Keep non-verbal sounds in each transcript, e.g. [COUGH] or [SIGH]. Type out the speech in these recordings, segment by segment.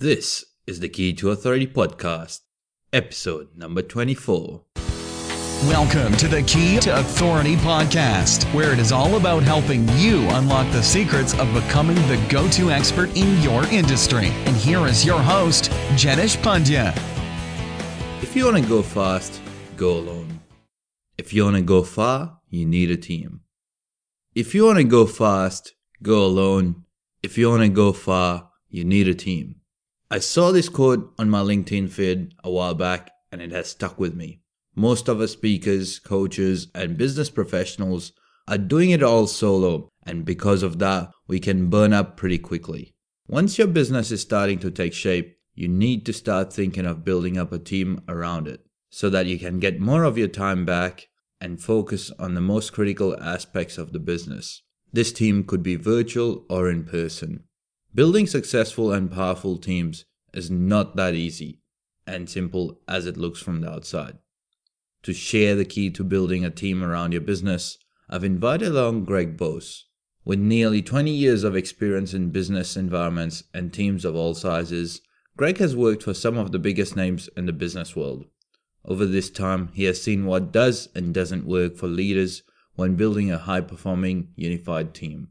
This is the Key to Authority podcast, episode number 24. Welcome to the Key to Authority podcast, where it is all about helping you unlock the secrets of becoming the go to expert in your industry. And here is your host, Jenish Pandya. If you want to go fast, go alone. If you want to go far, you need a team. If you want to go fast, go alone. If you want to go far, you need a team. I saw this quote on my LinkedIn feed a while back and it has stuck with me. Most of us speakers, coaches, and business professionals are doing it all solo, and because of that, we can burn up pretty quickly. Once your business is starting to take shape, you need to start thinking of building up a team around it so that you can get more of your time back and focus on the most critical aspects of the business. This team could be virtual or in person. Building successful and powerful teams is not that easy and simple as it looks from the outside to share the key to building a team around your business, I've invited along Greg Boase. With nearly 20 years of experience in business environments and teams of all sizes, Greg has worked for some of the biggest names in the business world. Over this time, he has seen what does and doesn't work for leaders when building a high performing, unified team.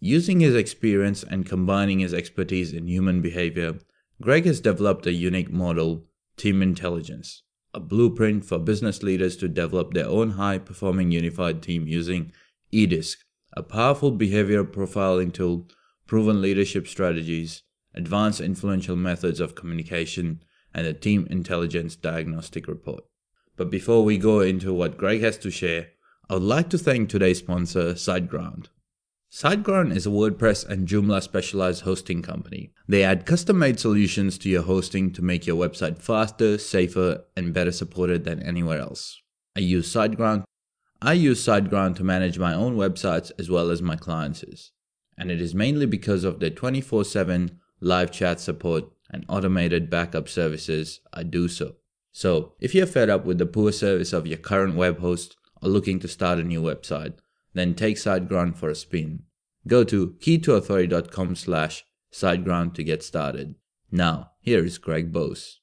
Using his experience and combining his expertise in human behavior, Greg has developed a unique model, Team Intelligence a blueprint for business leaders to develop their own high performing unified team using eDISC, a powerful behavior profiling tool, proven leadership strategies, advanced influential methods of communication, and a team intelligence diagnostic report. But before we go into what Greg has to share, I would like to thank today's sponsor, SiteGround. SiteGround is a WordPress and Joomla specialized hosting company. They add custom made solutions to your hosting to make your website faster, safer, and better supported than anywhere else. I use SiteGround. I use SiteGround to manage my own websites as well as my clients'. And it is mainly because of their 24 7 live chat support and automated backup services I do so. So, if you're fed up with the poor service of your current web host or looking to start a new website, then take SiteGround for a spin. Go to keytoauthority.com slash SiteGround to get started. Now, here is Greg Boase.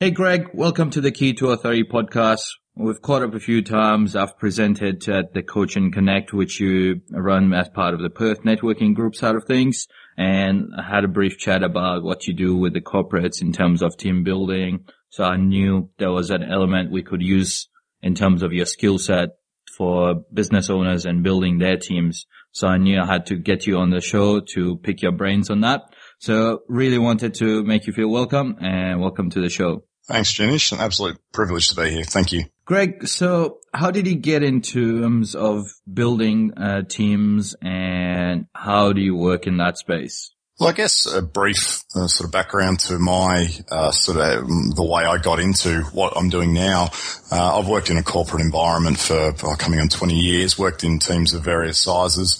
Hey Greg, welcome to the Key to Authority podcast. We've caught up a few times. I've presented at the Coach and Connect, which you run as part of the Perth networking group side of things. And I had a brief chat about what you do with the corporates in terms of team building. So I knew there was an element we could use in terms of your skill set for business owners and building their teams. So I knew I had to get you on the show to pick your brains on that. So really wanted to make you feel welcome and welcome to the show. Thanks, Jenish. An absolute privilege to be here. Thank you. Greg, so how did you get into terms of building uh, teams and how do you work in that space? Well, I guess a brief uh, sort of background to my uh, sort of um, the way I got into what I'm doing now. Uh, I've worked in a corporate environment for oh, coming on 20 years, worked in teams of various sizes.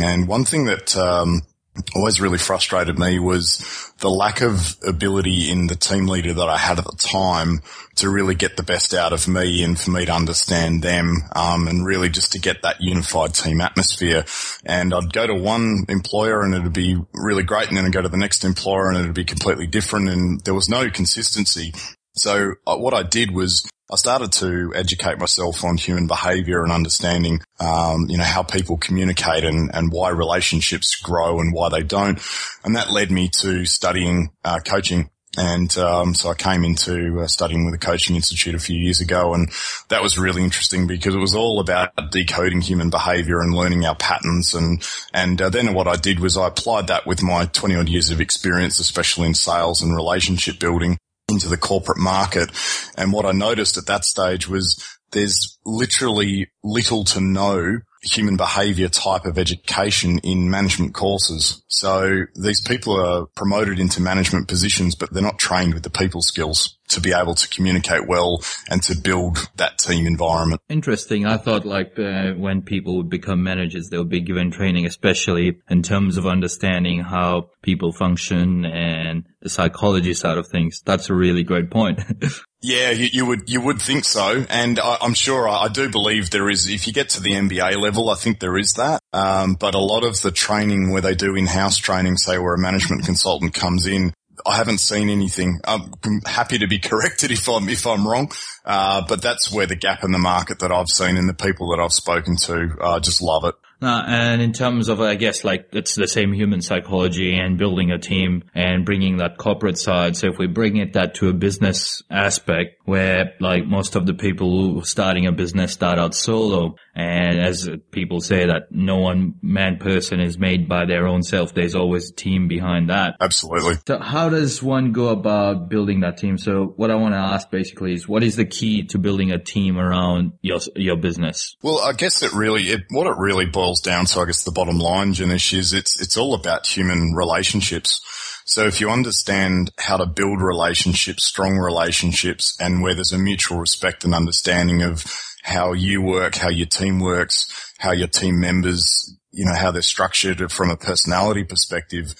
And one thing that um, always really frustrated me was the lack of ability in the team leader that I had at the time to really get the best out of me and for me to understand them, um, and really just to get that unified team atmosphere. And I'd go to one employer and it'd be really great. And then I'd go to the next employer and it'd be completely different. And there was no consistency. So uh, what I did was I started to educate myself on human behavior and understanding, um, you know, how people communicate and, and why relationships grow and why they don't. And that led me to studying uh, coaching. And um, so I came into uh, studying with the Coaching Institute a few years ago, and that was really interesting because it was all about decoding human behaviour and learning our patterns. And and uh, then what I did was I applied that with my 20 odd years of experience, especially in sales and relationship building, into the corporate market. And what I noticed at that stage was there's literally little to no human behavior type of education in management courses. So these people are promoted into management positions, but they're not trained with the people skills to be able to communicate well and to build that team environment. Interesting. I thought like uh, when people would become managers, they would be given training, especially in terms of understanding how people function and the psychology side of things. That's a really great point. [LAUGHS] Yeah, you, you, would you would think so, and I, am sure I, I, do believe there is. If you get to the MBA level, I think there is that. Um, but a lot of the training where they do in-house training, say where a management consultant comes in, I haven't seen anything. I'm happy to be [LAUGHS] corrected if I'm if I'm wrong, uh, but that's where the gap in the market that I've seen and the people that I've spoken to uh, just love it. Uh, and in terms of, I guess, like it's the same human psychology and building a team and bringing that corporate side. So if we bring it that to a business aspect where like most of the people who starting a business start out solo and as people say that no one man person is made by their own self, there's always a team behind that. Absolutely. So how does one go about building that team? So what I want to ask basically is what is the key to building a team around your, your business? Well, I guess it really, it, what it really boils down to, I guess the bottom line, Jenish, is it's, it's all about human relationships. So if you understand how to build relationships, strong relationships, and where there's a mutual respect and understanding of how you work, how your team works, how your team members, you know, how they're structured from a personality perspective.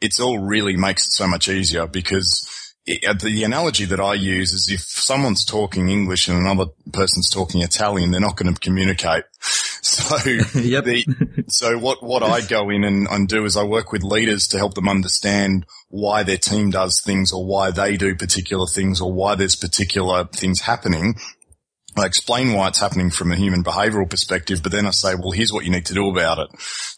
It's all really makes it so much easier because it, uh, the analogy that I use is if someone's talking English and another person's talking Italian, they're not going to communicate. So, [LAUGHS] yep. the, so what, what I go in and, and do is I work with leaders to help them understand why their team does things or why they do particular things or why there's particular things happening I explain why it's happening from a human behavioral perspective, but then I say, well, here's what you need to do about it.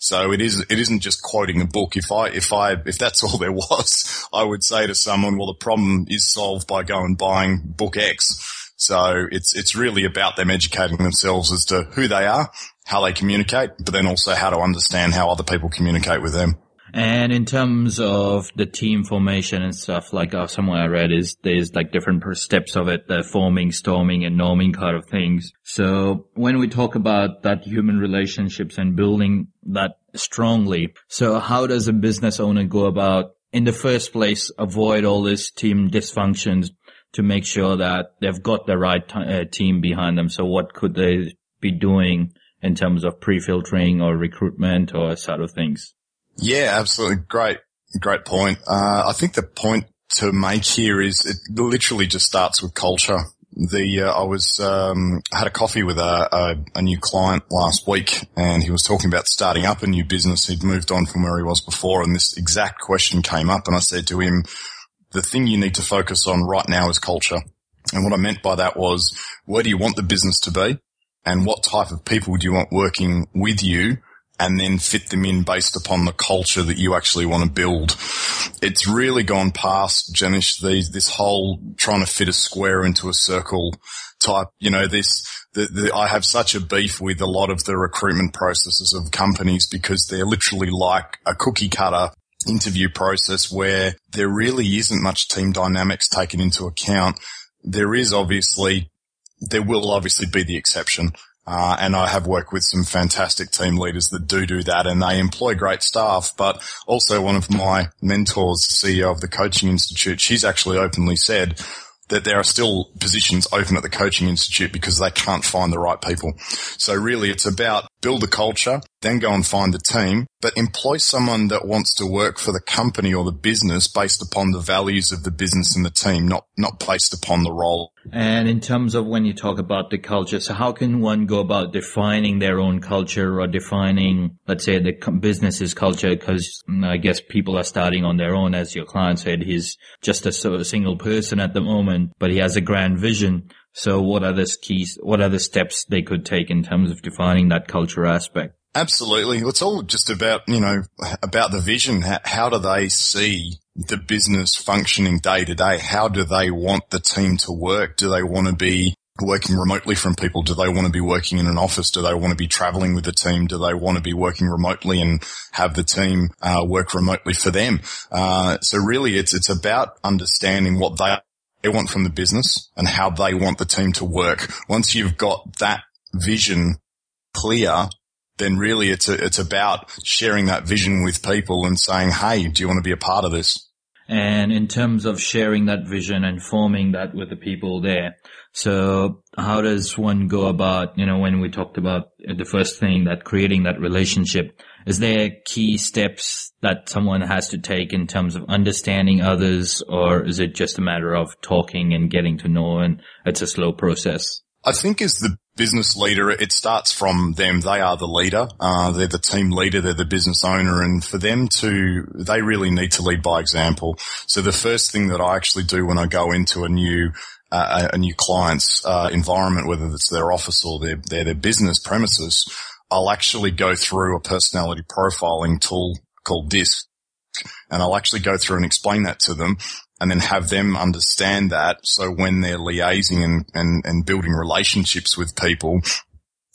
So it is, it isn't just quoting a book. If I, if I, if that's all there was, I would say to someone, well, the problem is solved by going buying book X. So it's, it's really about them educating themselves as to who they are, how they communicate, but then also how to understand how other people communicate with them. And in terms of the team formation and stuff, like uh, somewhere I read is there's like different steps of it, the forming, storming and norming kind of things. So when we talk about that human relationships and building that strongly, so how does a business owner go about in the first place, avoid all this team dysfunctions to make sure that they've got the right t- uh, team behind them? So what could they be doing in terms of pre-filtering or recruitment or sort of things? Yeah, absolutely. Great, great point. Uh, I think the point to make here is it literally just starts with culture. The uh, I was um, had a coffee with a, a, a, new client last week, and he was talking about starting up a new business. He'd moved on from where he was before, and this exact question came up. And I said to him, "The thing you need to focus on right now is culture." And what I meant by that was, where do you want the business to be, and what type of people do you want working with you and then fit them in based upon the culture that you actually want to build. It's really gone past, Jenish, these, this whole trying to fit a square into a circle type, you know, this, the, the, I have such a beef with a lot of the recruitment processes of companies because they're literally like a cookie cutter interview process where there really isn't much team dynamics taken into account. There is obviously, there will obviously be the exception. Uh, and I have worked with some fantastic team leaders that do do that and they employ great staff. But also one of my mentors, the CEO of the Coaching Institute, she's actually openly said that there are still positions open at the Coaching Institute because they can't find the right people. So really it's about build the culture, then go and find the team, but employ someone that wants to work for the company or the business based upon the values of the business and the team, not, not based upon the role. And in terms of when you talk about the culture, so how can one go about defining their own culture or defining, let's say, the business's culture? Because mm, I guess people are starting on their own. As your client said, he's just a sort of single person at the moment, but he has a grand vision. So what are the keys, what are the steps they could take in terms of defining that culture aspect? Absolutely. It's all just about, you know, about the vision. How, do they see the business functioning day to day? How do they want the team to work? Do they want to be working remotely from people? Do they want to be working in an office? Do they want to be traveling with the team? Do they want to be working remotely and have the team uh, work remotely for them? Uh, so really, it's it's about understanding what they they want from the business and how they want the team to work. Once you've got that vision clear, then really it's a, it's about sharing that vision with people and saying, Hey, do you want to be a part of this? And in terms of sharing that vision and forming that with the people there. So how does one go about, you know, when we talked about the first thing that creating that relationship, is there key steps that someone has to take in terms of understanding others or is it just a matter of talking and getting to know and it's a slow process? I think as the business leader, it starts from them. They are the leader. Uh, they're the team leader. They're the business owner. And for them to, they really need to lead by example. So the first thing that I actually do when I go into a new, uh, a new client's, uh, environment, whether it's their office or their, their, their business premises, I'll actually go through a personality profiling tool called DISC and I'll actually go through and explain that to them and then have them understand that. So when they're liaising and, and, and building relationships with people,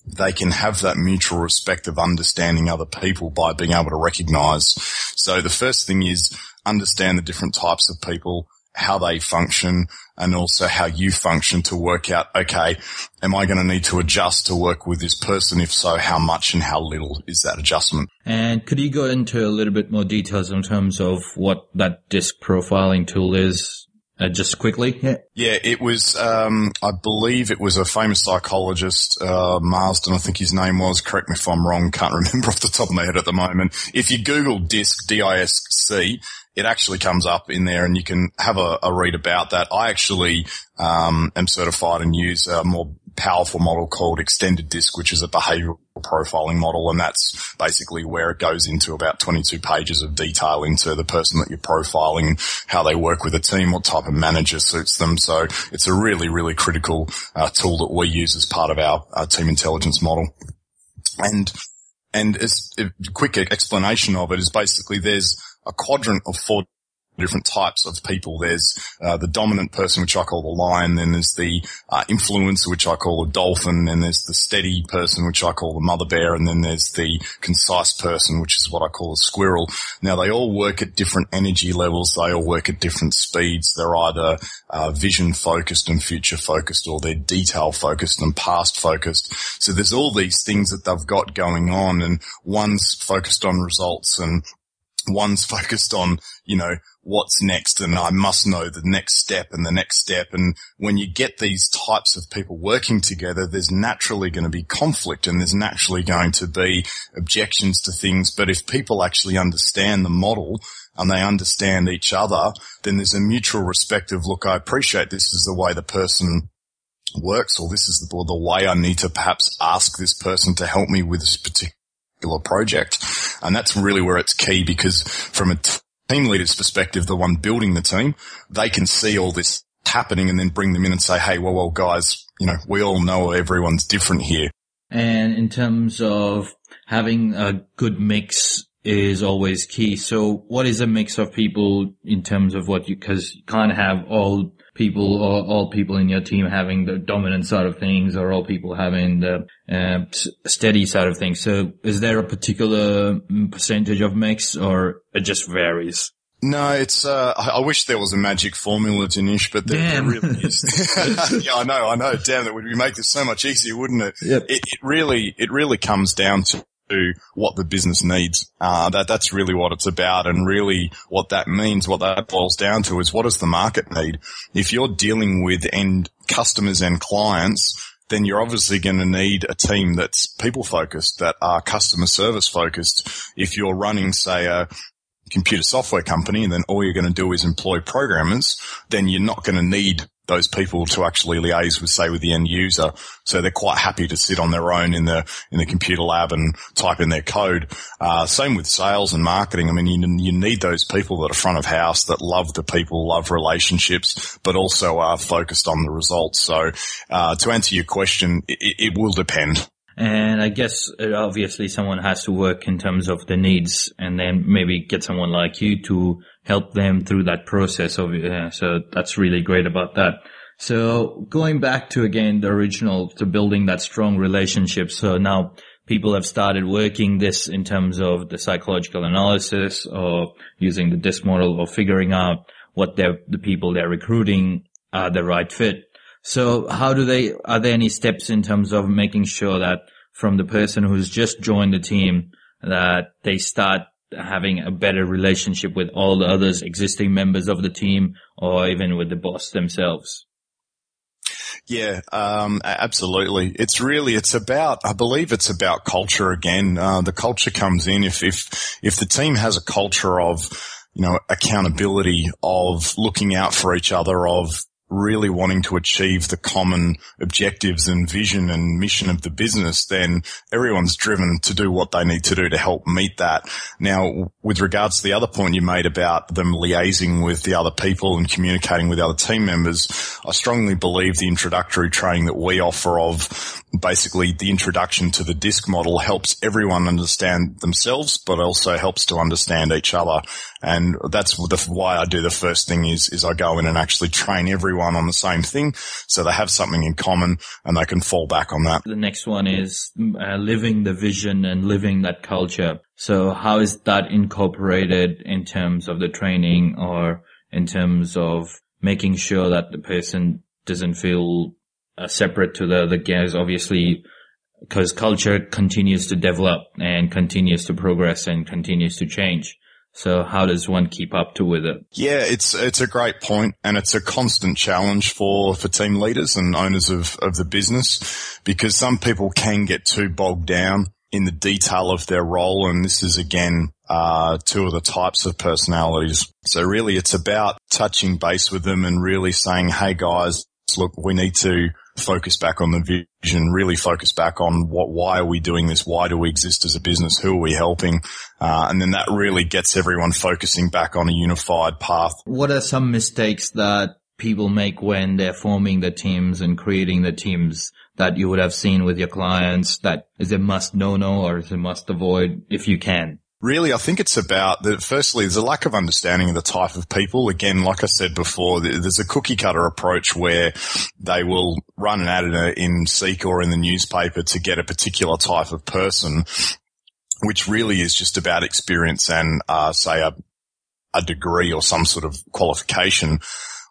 they can have that mutual respect of understanding other people by being able to recognize. So the first thing is understand the different types of people, how they function and also how you function to work out, okay, am I going to need to adjust to work with this person? If so, how much and how little is that adjustment? And could you go into a little bit more details in terms of what that disc profiling tool is? Uh, just quickly. Yeah. Yeah, it was, um, I believe it was a famous psychologist, uh, Marsden, I think his name was. Correct me if I'm wrong. Can't [LAUGHS] remember off the top of my head at the moment. If you Google DISC, D-I-S-C, it actually comes up in there and you can have a, a read about that. I actually um, am certified and use a more powerful model called extended disc, which is a behavioral profiling model. And that's basically where it goes into about 22 pages of detail into the person that you're profiling, how they work with a team, what type of manager suits them. So it's a really, really critical uh, tool that we use as part of our, our team intelligence model. And and a quick explanation of it is basically there's a quadrant of four different types of people. There's uh, the dominant person, which I call the lion. Then there's the uh, influencer, which I call the dolphin. Then there's the steady person, which I call the mother bear. And then there's the concise person, which is what I call a squirrel. Now they all work at different energy levels. They all work at different speeds. They're either uh, vision focused and future focused, or they're detail focused and past focused. So there's all these things that they've got going on, and one's focused on results and one's [LAUGHS] focused on, you know, what's next and I must know the next step and the next step. And when you get these types of people working together, there's naturally going to be conflict and there's naturally going to be objections to things. But if people actually understand the model and they understand each other, then there's a mutual respect of, look, I appreciate this is the way the person works or this is the, the way I need to perhaps ask this person to help me with this particular project. And that's really where it's key because from a team leader's perspective, the one building the team, they can see all this happening and then bring them in and say, Hey, well, well, guys, you know, we all know everyone's different here. And in terms of having a good mix is always key. So what is a mix of people in terms of what you, cause you can't have all people or all people in your team having the dominant side of things or all people having the uh, steady side of things. So is there a particular percentage of mix or it just varies? No, it's. Uh, I wish there was a magic formula, to Jenish, but there, there really is. [LAUGHS] [LAUGHS] yeah, I know, I know. Damn, that would make this so much easier, wouldn't it? Yep. It, it really, it really comes down to to what the business needs. Uh, that that's really what it's about, and really what that means, what that boils down to, is what does the market need? If you're dealing with end customers and clients, then you're obviously going to need a team that's people focused, that are customer service focused. If you're running, say, a computer software company and then all you're going to do is employ programmers, then you're not going to need those people to actually liaise with, say, with the end user. So they're quite happy to sit on their own in the in the computer lab and type in their code. Uh, same with sales and marketing. I mean, you, you need those people that are front of house that love the people, love relationships, but also are focused on the results. So uh, to answer your question, it, it will depend. And I guess uh, obviously someone has to work in terms of the needs and then maybe get someone like you to help them through that process of, uh, so that's really great about that. So going back to again, the original to building that strong relationship. So now people have started working this in terms of the psychological analysis or using the DISC model or figuring out what the people they're recruiting are the right fit. So how do they, are there any steps in terms of making sure that from the person who's just joined the team that they start having a better relationship with all the others existing members of the team or even with the boss themselves? Yeah, um, absolutely. It's really, it's about, I believe it's about culture again. Uh, the culture comes in if, if, if the team has a culture of, you know, accountability, of looking out for each other, of really wanting to achieve the common objectives and vision and mission of the business, then everyone's driven to do what they need to do to help meet that. Now, with regards to the other point you made about them liaising with the other people and communicating with other team members, I strongly believe the introductory training that we offer of basically the introduction to the disc model helps everyone understand themselves, but also helps to understand each other. And that's the, why I do the first thing is, is I go in and actually train everyone on the same thing. So they have something in common and they can fall back on that. The next one is uh, living the vision and living that culture. So how is that incorporated in terms of the training or in terms of making sure that the person doesn't feel uh, separate to the other guys, obviously, because culture continues to develop and continues to progress and continues to change. So how does one keep up to with it? Yeah, it's it's a great point and it's a constant challenge for, for team leaders and owners of, of the business because some people can get too bogged down in the detail of their role and this is again uh, two of the types of personalities. So really it's about touching base with them and really saying, hey guys, look, we need to focus back on the vision, really focus back on what, why are we doing this? Why do we exist as a business? Who are we helping? Uh, and then that really gets everyone focusing back on a unified path. What are some mistakes that people make when they're forming the teams and creating the teams that you would have seen with your clients that is a must no no or is a must avoid if you can? Really, I think it's about that. Firstly, there's a lack of understanding of the type of people. Again, like I said before, there's a cookie cutter approach where they will run an ad in Seek or in the newspaper to get a particular type of person, which really is just about experience and, uh, say a, a degree or some sort of qualification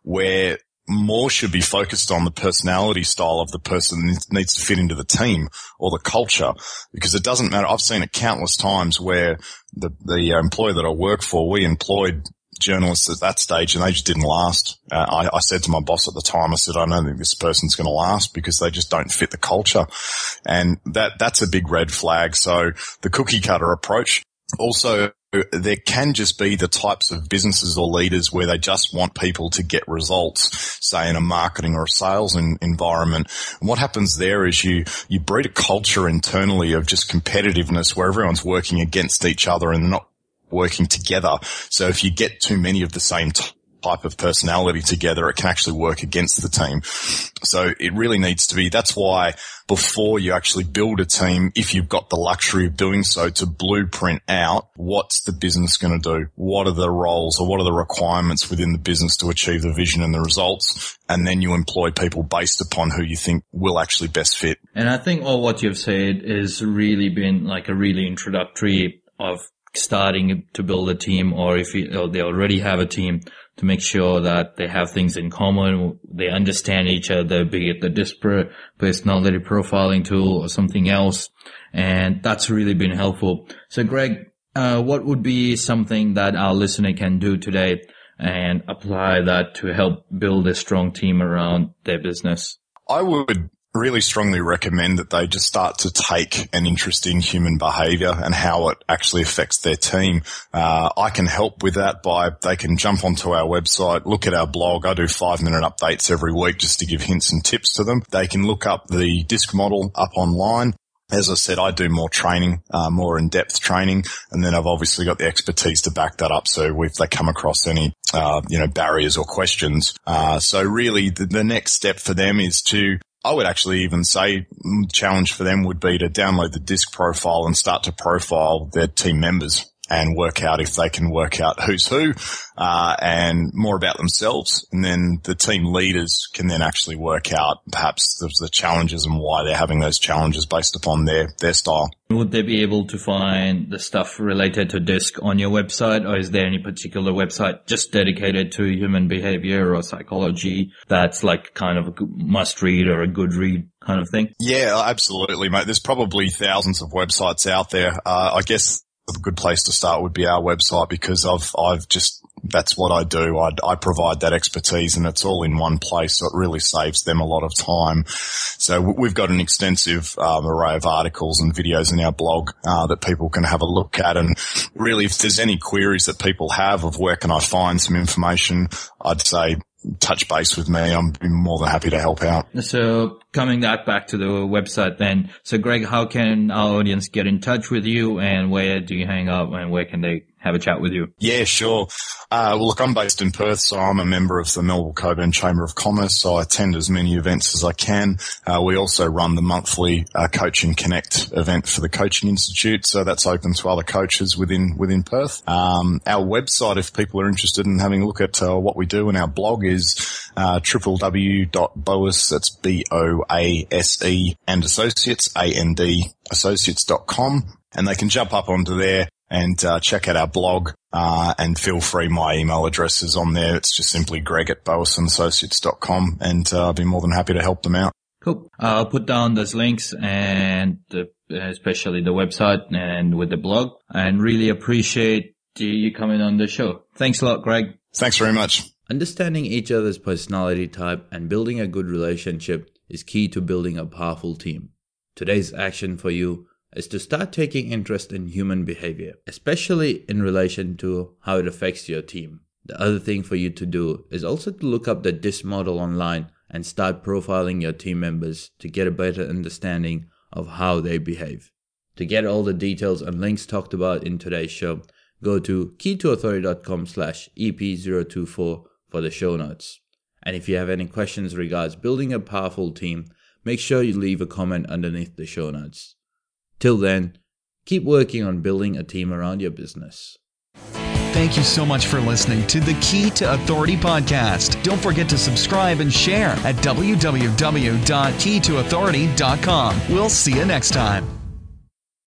where more should be focused on the personality style of the person needs to fit into the team or the culture because it doesn't matter. I've seen it countless times where the, the employer that I work for, we employed journalists at that stage and they just didn't last. Uh, I, I, said to my boss at the time, I said, I don't think this person's going to last because they just don't fit the culture. And that, that's a big red flag. So the cookie cutter approach also there can just be the types of businesses or leaders where they just want people to get results, say in a marketing or a sales in, environment. And what happens there is you, you breed a culture internally of just competitiveness where everyone's working against each other and not working together. So if you get too many of the same type of personality together, it can actually work against the team. So it really needs to be, that's why before you actually build a team, if you've got the luxury of doing so to blueprint out what's the business going to do? What are the roles or what are the requirements within the business to achieve the vision and the results? And then you employ people based upon who you think will actually best fit. And I think all what you've said is really been like a really introductory of starting to build a team or if you, or they already have a team to make sure that they have things in common, they understand each other, be it the disparate personality profiling tool or something else. And that's really been helpful. So Greg, uh, what would be something that our listener can do today and apply that to help build a strong team around their business? I would really strongly recommend that they just start to take an interest in human behavior and how it actually affects their team. Uh, I can help with that by they can jump onto our website, look at our blog. I do five minute updates every week just to give hints and tips to them. They can look up the disc model up online. As I said, I do more training, uh, more in-depth training, and then I've obviously got the expertise to back that up. So if they come across any, uh, you know, barriers or questions, uh, so really the, the, next step for them is to I would actually even say challenge for them would be to download the disc profile and start to profile their team members and work out if they can work out who's who, uh, and more about themselves. And then the team leaders can then actually work out perhaps the, the challenges and why they're having those challenges based upon their, their style. Would they be able to find the stuff related to DISC on your website or is there any particular website just dedicated to human behavior or psychology that's like kind of a must read or a good read kind of thing? Yeah, absolutely, mate. There's probably thousands of websites out there. Uh, I guess a good place to start would be our website because I've I've just that's what I do. I, I, provide that expertise and it's all in one place. So it really saves them a lot of time. So we've got an extensive um, array of articles and videos in our blog uh, that people can have a look at. And really, if there's any queries that people have of where can I find some information, I'd say touch base with me. I'm more than happy to help out. So coming back back to the website then. So Greg, how can our audience get in touch with you and where do you hang out and where can they have a chat with you? Yeah, sure. Uh, well, look, I'm based in Perth, so I'm a member of the Melville Cockburn Chamber of Commerce. So I attend as many events as I can. Uh, we also run the monthly uh, Coaching Connect event for the Coaching Institute, so that's open to other coaches within within Perth. Um, our website, if people are interested in having a look at uh, what we do, and our blog is uh, www.boase. That's B O A S E and Associates A N D Associates.com, and they can jump up onto there and uh, check out our blog. Uh, and feel free, my email address is on there. It's just simply greg at boaseandassociates.com and uh, I'll be more than happy to help them out. Cool. I'll put down those links and the, especially the website and with the blog and really appreciate you coming on the show. Thanks a lot, Greg. Thanks very much. Understanding each other's personality type and building a good relationship is key to building a powerful team. Today's action for you is to start taking interest in human behavior, especially in relation to how it affects your team. The other thing for you to do is also to look up the DISC model online and start profiling your team members to get a better understanding of how they behave. To get all the details and links talked about in today's show, go to keytoauthority.com slash EP024 for the show notes. And if you have any questions regards building a powerful team, make sure you leave a comment underneath the show notes. Till then, keep working on building a team around your business. Thank you so much for listening to the Key to Authority podcast. Don't forget to subscribe and share at www.keytoauthority.com. We'll see you next time.